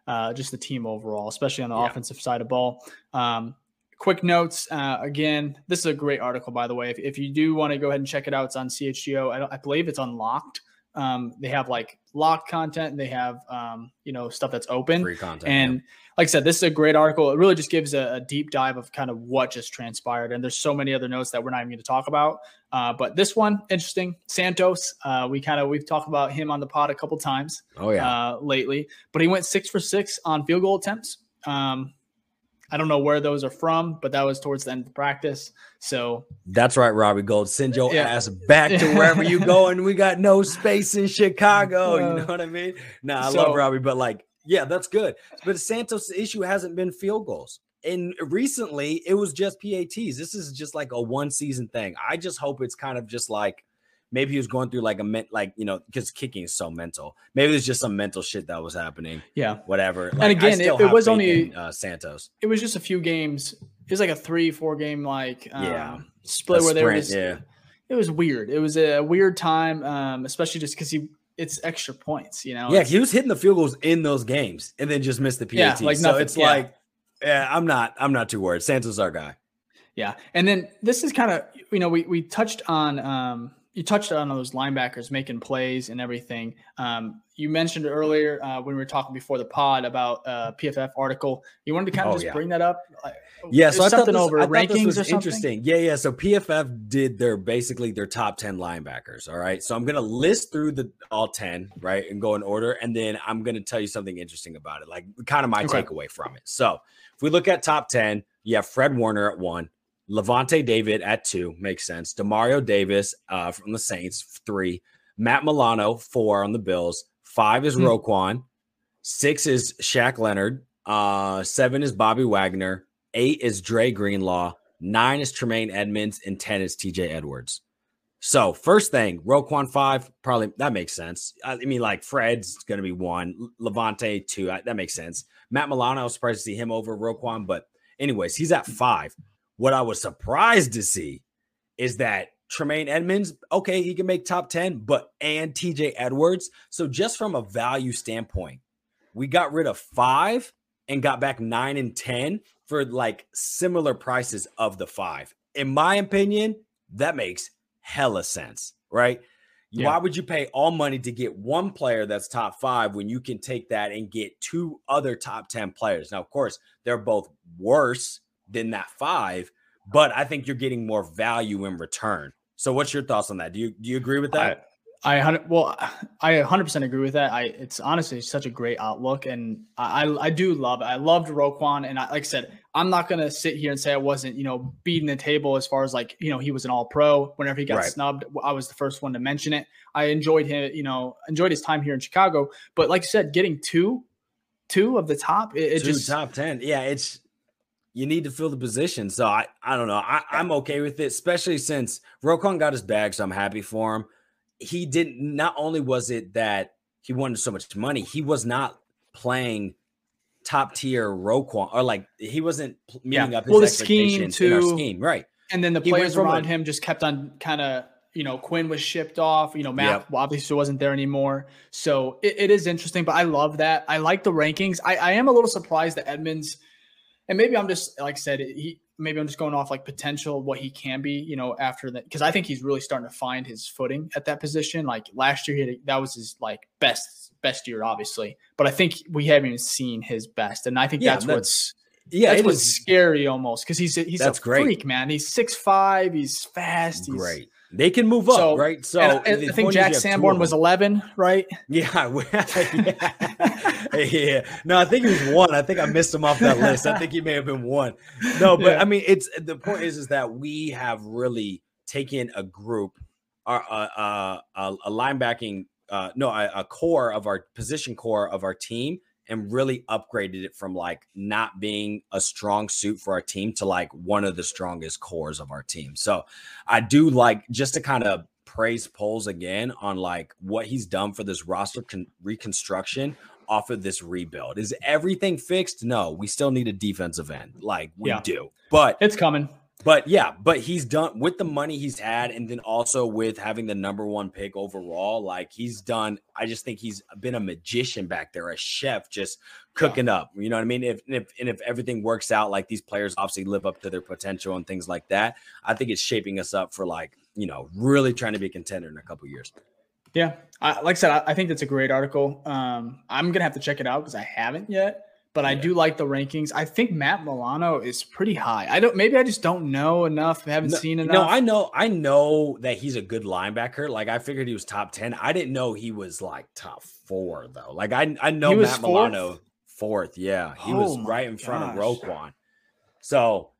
uh, just the team overall, especially on the yeah. offensive side of ball. Um, quick notes uh, again. This is a great article, by the way. If, if you do want to go ahead and check it out, it's on CHGO. I, I believe it's unlocked. Um, they have like locked content. They have um, you know stuff that's open, free content. And yeah. like I said, this is a great article. It really just gives a, a, deep dive of kind of what just transpired. And there's so many other notes that we're not even going to talk about. Uh, but this one, interesting. Santos, uh, we kind of we've talked about him on the pod a couple times. Oh yeah, uh, lately. But he went six for six on field goal attempts. Um, I don't know where those are from, but that was towards the end of the practice. So that's right, Robbie Gould. Send your yeah. ass back to wherever you going. We got no space in Chicago. Uh, you know what I mean? Nah, I so, love Robbie, but like, yeah, that's good. But Santos' issue hasn't been field goals. And recently it was just PATs. This is just like a one season thing. I just hope it's kind of just like maybe he was going through like a ment like you know because kicking is so mental. Maybe there's just some mental shit that was happening. Yeah. Whatever. Like, and again it, it, was only in, uh, santos. it was just a few games. It was like a three four game like um, yeah. split a where sprint, they were just yeah. it was weird. It was a weird time um especially just because he it's extra points you know? Yeah he was hitting the field goals in those games and then just missed the PAT yeah, like so it's yeah. like yeah i'm not i'm not too worried. Santos our guy. Yeah. And then this is kind of you know we we touched on um you touched on those linebackers making plays and everything. Um, you mentioned earlier uh, when we were talking before the pod about uh, PFF article. You wanted to kind of oh, just yeah. bring that up. yeah, so I thought, this, over I rankings was interesting. Yeah, yeah. So PFF did their basically their top ten linebackers. All right. So I'm gonna list through the all ten right and go in order, and then I'm gonna tell you something interesting about it, like kind of my okay. takeaway from it. So if we look at top ten, you have Fred Warner at one. Lavonte David at two makes sense. Demario Davis uh, from the Saints, three. Matt Milano, four on the Bills. Five is hmm. Roquan. Six is Shaq Leonard. Uh, seven is Bobby Wagner. Eight is Dre Greenlaw. Nine is Tremaine Edmunds, And 10 is TJ Edwards. So, first thing, Roquan five, probably that makes sense. I mean, like Fred's going to be one, Lavonte two, that makes sense. Matt Milano, I was surprised to see him over Roquan, but anyways, he's at five. What I was surprised to see is that Tremaine Edmunds, okay, he can make top 10, but and TJ Edwards. So just from a value standpoint, we got rid of five and got back nine and 10 for like similar prices of the five. In my opinion, that makes hella sense, right? Yeah. Why would you pay all money to get one player that's top five when you can take that and get two other top 10 players? Now, of course, they're both worse than that five, but I think you're getting more value in return. So, what's your thoughts on that? Do you do you agree with that? I, I well, I 100% agree with that. I it's honestly such a great outlook, and I I do love it. I loved Roquan, and I, like I said, I'm not gonna sit here and say I wasn't you know beating the table as far as like you know he was an All Pro. Whenever he got right. snubbed, I was the first one to mention it. I enjoyed him, you know, enjoyed his time here in Chicago. But like you said, getting two, two of the top, it, it two just top ten. Yeah, it's you need to fill the position. So I, I don't know. I, I'm okay with it, especially since Roquan got his bag, so I'm happy for him. He didn't. Not only was it that he wanted so much money, he was not playing top tier Roquan or like he wasn't meeting yeah. up his well, the scheme too, in our scheme, right? And then the he players around him just kept on kind of you know, Quinn was shipped off. You know, Matt yep. obviously wasn't there anymore. So it, it is interesting, but I love that. I like the rankings. I, I am a little surprised that Edmunds and maybe I'm just like I said, he maybe I'm just going off like potential what he can be, you know, after that because I think he's really starting to find his footing at that position. Like last year, he had, that was his like best best year, obviously, but I think we haven't even seen his best, and I think yeah, that's, that's what's yeah, that's what's scary almost because he's he's that's a great. freak, man. He's six five, he's fast, he's, great. They can move up, so, right? So I think Jack Sanborn was 11, right? Yeah, yeah. yeah. No, I think he was one. I think I missed him off that list. I think he may have been one. No, but yeah. I mean, it's the point is, is that we have really taken a group, our uh, uh, uh, a linebacking, uh, no, a, a core of our position core of our team and really upgraded it from like not being a strong suit for our team to like one of the strongest cores of our team. So I do like just to kind of praise Poles again on like what he's done for this roster con- reconstruction off of this rebuild. Is everything fixed? No, we still need a defensive end. Like we yeah. do. But it's coming. But yeah, but he's done with the money he's had, and then also with having the number one pick overall. Like he's done, I just think he's been a magician back there, a chef, just cooking yeah. up. You know what I mean? If, if and if everything works out, like these players obviously live up to their potential and things like that, I think it's shaping us up for like you know really trying to be a contender in a couple years. Yeah, I, like I said, I, I, think that's a great article. Um, I'm gonna have to check it out because I haven't yet. But yeah. I do like the rankings. I think Matt Milano is pretty high. I don't. Maybe I just don't know enough. Haven't no, seen enough. No, I know. I know that he's a good linebacker. Like I figured he was top ten. I didn't know he was like top four though. Like I I know Matt fourth? Milano fourth. Yeah, he oh was right in gosh. front of Roquan. So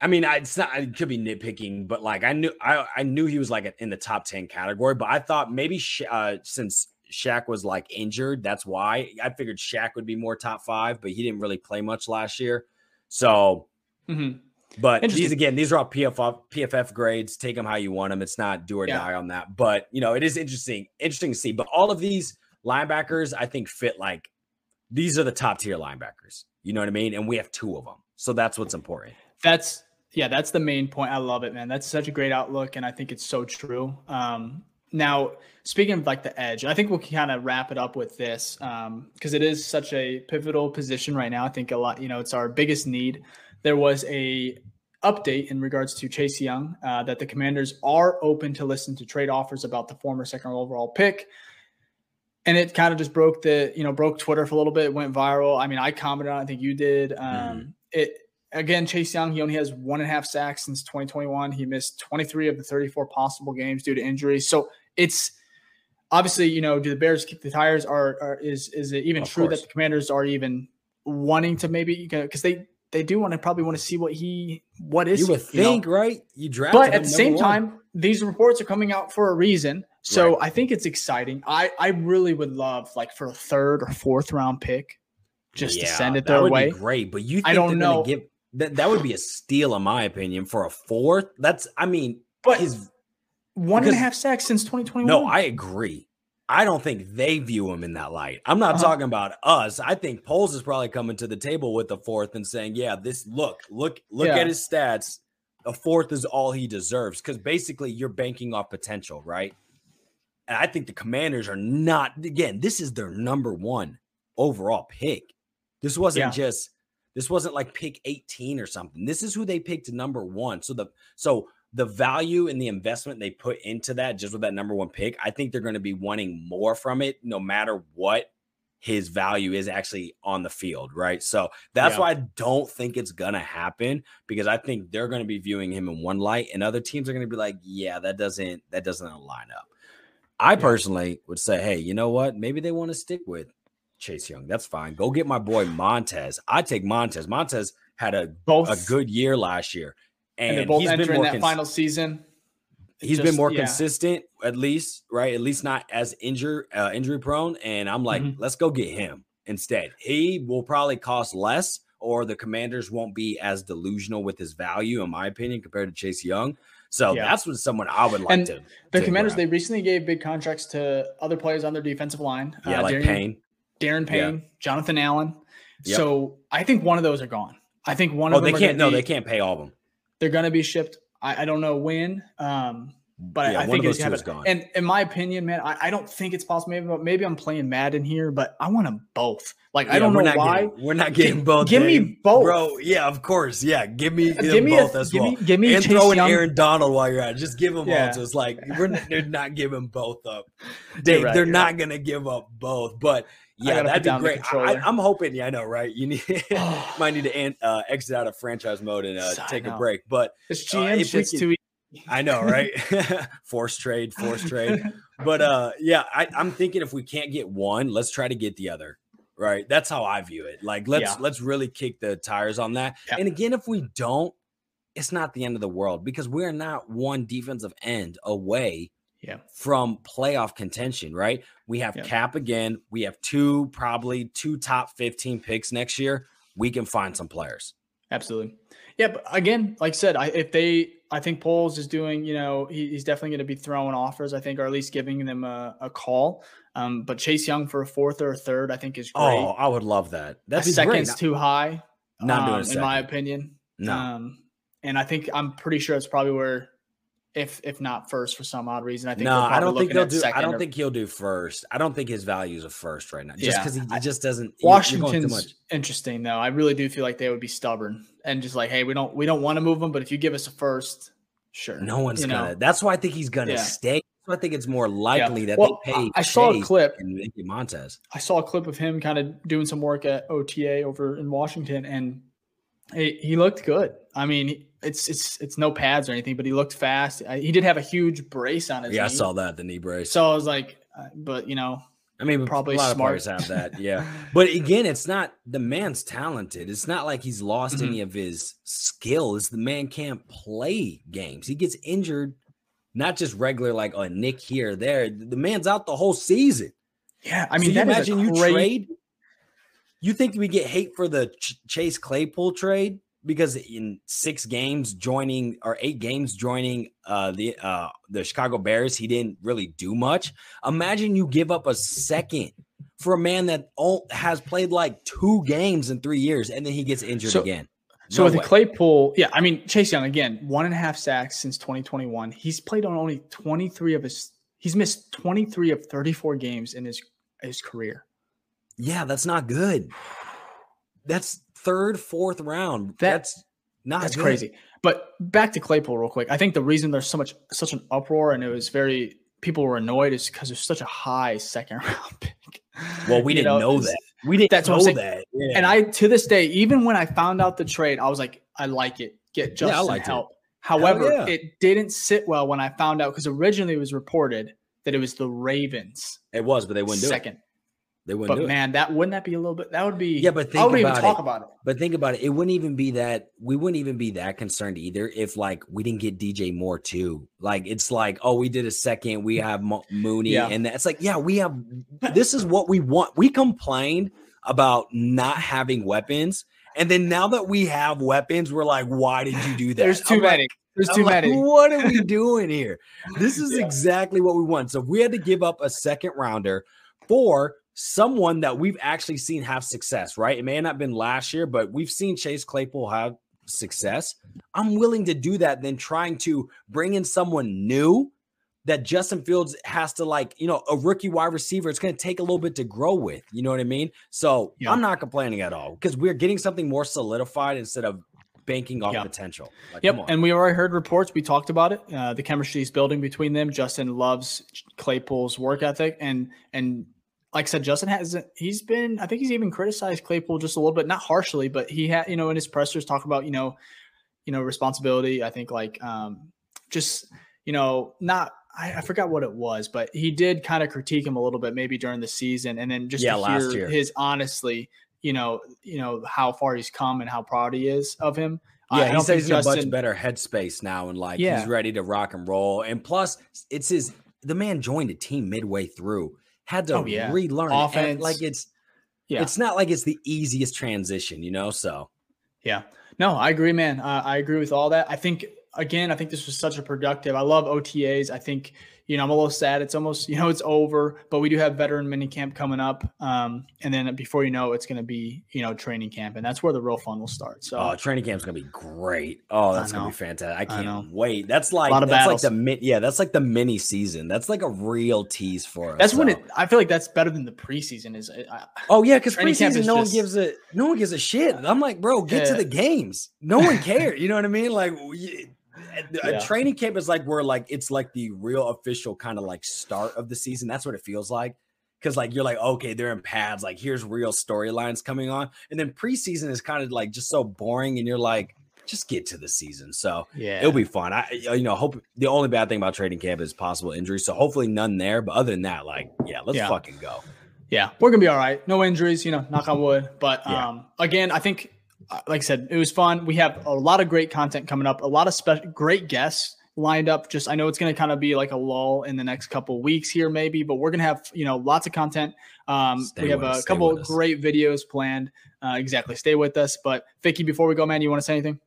I mean, I, it's not. It could be nitpicking, but like I knew, I, I knew he was like in the top ten category. But I thought maybe uh, since Shaq was like injured, that's why I figured Shaq would be more top five, but he didn't really play much last year. So, mm-hmm. but these again, these are all PFF PFF grades. Take them how you want them. It's not do or yeah. die on that. But you know, it is interesting, interesting to see. But all of these linebackers, I think, fit like these are the top tier linebackers. You know what I mean? And we have two of them, so that's what's important. That's yeah, that's the main point. I love it, man. That's such a great outlook, and I think it's so true. Um, now, speaking of like the edge, I think we'll kind of wrap it up with this because um, it is such a pivotal position right now. I think a lot, you know, it's our biggest need. There was a update in regards to Chase Young uh, that the Commanders are open to listen to trade offers about the former second overall pick. And it kind of just broke the, you know, broke Twitter for a little bit. It went viral. I mean, I commented on. It, I think you did. Um, mm. It again, Chase Young, he only has one and a half sacks since 2021. He missed 23 of the 34 possible games due to injuries. So it's obviously, you know, do the Bears kick the tires? Are, are is is it even of true course. that the Commanders are even wanting to maybe because they they do want to probably want to see what he what is you would he, think you know? right you draft but at the same one. time these reports are coming out for a reason so right. I think it's exciting I I really would love like for a third or fourth round pick just yeah, to send it their way great but you I don't know give that that would be a steal, in my opinion, for a fourth. That's, I mean, but his one because, and a half sacks since 2021. No, I agree. I don't think they view him in that light. I'm not uh-huh. talking about us. I think Poles is probably coming to the table with the fourth and saying, "Yeah, this look, look, look yeah. at his stats. A fourth is all he deserves." Because basically, you're banking off potential, right? And I think the Commanders are not. Again, this is their number one overall pick. This wasn't yeah. just this wasn't like pick 18 or something. This is who they picked number one. So the so the value and the investment they put into that just with that number one pick, I think they're going to be wanting more from it no matter what his value is actually on the field, right? So that's yeah. why I don't think it's gonna happen because I think they're gonna be viewing him in one light, and other teams are gonna be like, yeah, that doesn't that doesn't line up. I yeah. personally would say, hey, you know what? Maybe they want to stick with Chase Young. That's fine. Go get my boy Montez. I take Montez. Montez had a both a good year last year, and, and he's been more that cons- final season. He's just, been more yeah. consistent, at least, right? At least not as injured, uh, injury prone. And I'm like, mm-hmm. let's go get him instead. He will probably cost less, or the Commanders won't be as delusional with his value, in my opinion, compared to Chase Young. So yeah. that's what someone I would like and to. The Commanders, grab. they recently gave big contracts to other players on their defensive line. Yeah, uh, like Payne. Daron Payne, yeah. Jonathan Allen. Yep. So I think one of those are gone. I think one oh, of them. they can't. No, be, they can't pay all of them. They're going to be shipped. I, I, don't know when. Um, but yeah, I, I think it's has gone. And in my opinion, man, I, I don't think it's possible. Maybe, maybe I'm playing Madden here, but I want them both. Like yeah, I don't know why getting, we're not getting both. Give me both, bro. Yeah, of course. Yeah, give me give me both a, as give well. Me, give me and Chase throw in Young. Aaron Donald while you're at it. Just give them yeah. all. So it's like we're not, they're not giving both up. They, right, they're not right. gonna give up both. But yeah, that'd be great. I, am hoping. Yeah, I know, right? You need might need to uh, exit out of franchise mode and uh, take a break. But this GM uh, shit's too easy. I know, right? force trade, force trade. But uh, yeah, I, I'm thinking if we can't get one, let's try to get the other. Right. That's how I view it. Like let's yeah. let's really kick the tires on that. Yeah. And again, if we don't, it's not the end of the world because we're not one defensive end away yeah. from playoff contention, right? We have yeah. cap again. We have two, probably two top 15 picks next year. We can find some players. Absolutely. Yeah. But again, like I said, I, if they, I think Poles is doing, you know, he, he's definitely going to be throwing offers, I think, or at least giving them a, a call. Um, but Chase Young for a fourth or a third, I think is great. Oh, I would love that. That's second's too high. Not um, doing in my opinion. No. Um, and I think I'm pretty sure it's probably where if if not first for some odd reason. I think no, I don't think he'll do. I don't or, think he'll do first. I don't think his value is a first right now, just because yeah, he just doesn't. Washington's interesting though. I really do feel like they would be stubborn and just like, hey, we don't we don't want to move him, but if you give us a first, sure. No one's gonna. Know. That's why I think he's gonna yeah. stay. I think it's more likely yeah. that well, they pay. I saw a clip and Montez. I saw a clip of him kind of doing some work at OTA over in Washington, and he, he looked good. I mean, it's it's it's no pads or anything, but he looked fast. He did have a huge brace on his. Yeah, knee. I saw that the knee brace. So I was like, uh, but you know, I mean, probably a lot smart. of players have that. Yeah, but again, it's not the man's talented. It's not like he's lost mm-hmm. any of his skill. It's the man can't play games. He gets injured, not just regular like a nick here or there. The man's out the whole season. Yeah, I mean, so imagine you trade. You think we get hate for the Ch- Chase Claypool trade? because in six games joining or eight games joining uh, the uh, the Chicago Bears, he didn't really do much. Imagine you give up a second for a man that has played like two games in three years, and then he gets injured so, again. No so with way. the Claypool, yeah, I mean Chase Young again, one and a half sacks since 2021. He's played on only 23 of his. He's missed 23 of 34 games in his his career. Yeah, that's not good. That's third, fourth round. That's not that's good. crazy. But back to Claypool real quick. I think the reason there's so much such an uproar and it was very people were annoyed is because there's such a high second round pick. Well, we you didn't know, know that. We didn't that's know that. Yeah. And I to this day, even when I found out the trade, I was like, I like it. Get Justin yeah, help. It. However, yeah. it didn't sit well when I found out because originally it was reported that it was the Ravens. It was, but they wouldn't do it. Second. They wouldn't. But man, that wouldn't that be a little bit? That would be. Yeah, but think I wouldn't even talk it. about it. But think about it. It wouldn't even be that. We wouldn't even be that concerned either if like we didn't get DJ Moore too. Like it's like, oh, we did a second. We have Mo- Mooney, yeah. and that's like, yeah, we have. This is what we want. We complained about not having weapons, and then now that we have weapons, we're like, why did you do that? There's too I'm many. Like, There's too like, many. What are we doing here? This is yeah. exactly what we want. So if we had to give up a second rounder for someone that we've actually seen have success, right? It may not have been last year, but we've seen Chase Claypool have success. I'm willing to do that than trying to bring in someone new that Justin Fields has to like, you know, a rookie wide receiver. It's going to take a little bit to grow with. You know what I mean? So yeah. I'm not complaining at all because we're getting something more solidified instead of banking off potential. Like, yep. And we already heard reports. We talked about it. Uh, the chemistry is building between them. Justin loves Claypool's work ethic and and like I said, Justin hasn't. He's been. I think he's even criticized Claypool just a little bit, not harshly, but he had. You know, in his pressers, talk about you know, you know, responsibility. I think like um, just you know, not. I, I forgot what it was, but he did kind of critique him a little bit, maybe during the season, and then just yeah, last year. his honestly, you know, you know how far he's come and how proud he is of him. Yeah, I he says he's Justin, in a much better headspace now, and like yeah. he's ready to rock and roll. And plus, it's his. The man joined a team midway through had to oh, yeah. relearn offense. And like it's yeah, it's not like it's the easiest transition, you know. So yeah, no, I agree, man. Uh, I agree with all that. I think again, I think this was such a productive. I love OTAs. I think you know, I'm a little sad. It's almost, you know, it's over, but we do have veteran mini camp coming up. Um, and then before you know, it's going to be, you know, training camp, and that's where the real fun will start. So, oh, training camp's going to be great. Oh, that's going to be fantastic. I can't I wait. That's like, that's battles. like the yeah, that's like the mini season. That's like a real tease for us. That's so. when it, I feel like that's better than the preseason is. I, oh, yeah, because preseason, no just, one gives a, no one gives a shit. I'm like, bro, get yeah. to the games. No one cares. you know what I mean? Like, yeah. training camp is like where like it's like the real official kind of like start of the season. That's what it feels like. Cause like you're like, okay, they're in pads, like here's real storylines coming on. And then preseason is kind of like just so boring, and you're like, just get to the season. So yeah, it'll be fun. I you know, hope the only bad thing about training camp is possible injuries. So hopefully none there. But other than that, like, yeah, let's yeah. fucking go. Yeah, we're gonna be all right. No injuries, you know, knock on wood. But yeah. um again, I think like I said, it was fun. We have a lot of great content coming up, a lot of spe- great guests lined up. Just I know it's going to kind of be like a lull in the next couple weeks here, maybe, but we're going to have you know lots of content. Um, we have a us, couple great videos planned. Uh, exactly, stay with us. But Ficky, before we go, man, you want to say anything?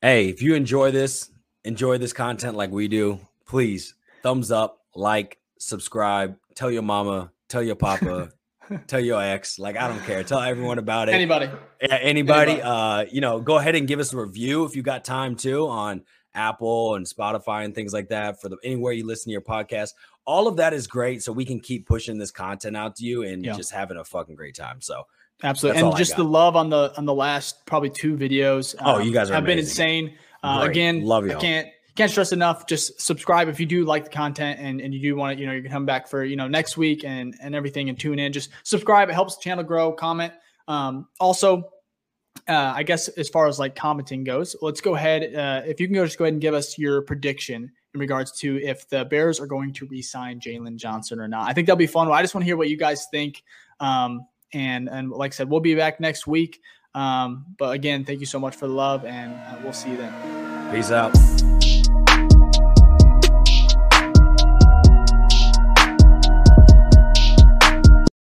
Hey, if you enjoy this, enjoy this content like we do, please thumbs up, like, subscribe, tell your mama, tell your papa. tell your ex. Like i don't care. Tell everyone about it. Anybody. Yeah, anybody, anybody. uh you know go ahead and give us a review if you got time too on apple and spotify and things like that for the anywhere you listen to your podcast. All of that is great so we can keep pushing this content out to you and yeah. just having a fucking great time. So absolutely. and just the love on the on the last probably two videos oh you guys have amazing. been insane. Uh, again love you i can't can't stress enough. Just subscribe if you do like the content and, and you do want to, you know, you can come back for, you know, next week and, and everything and tune in. Just subscribe. It helps the channel grow. Comment. Um, also, uh, I guess as far as like commenting goes, let's go ahead. Uh, if you can go, just go ahead and give us your prediction in regards to if the Bears are going to re-sign Jaylon Johnson or not. I think that'll be fun. I just want to hear what you guys think. Um, and and like I said, we'll be back next week. Um, but again, thank you so much for the love, and uh, we'll see you then. Peace out.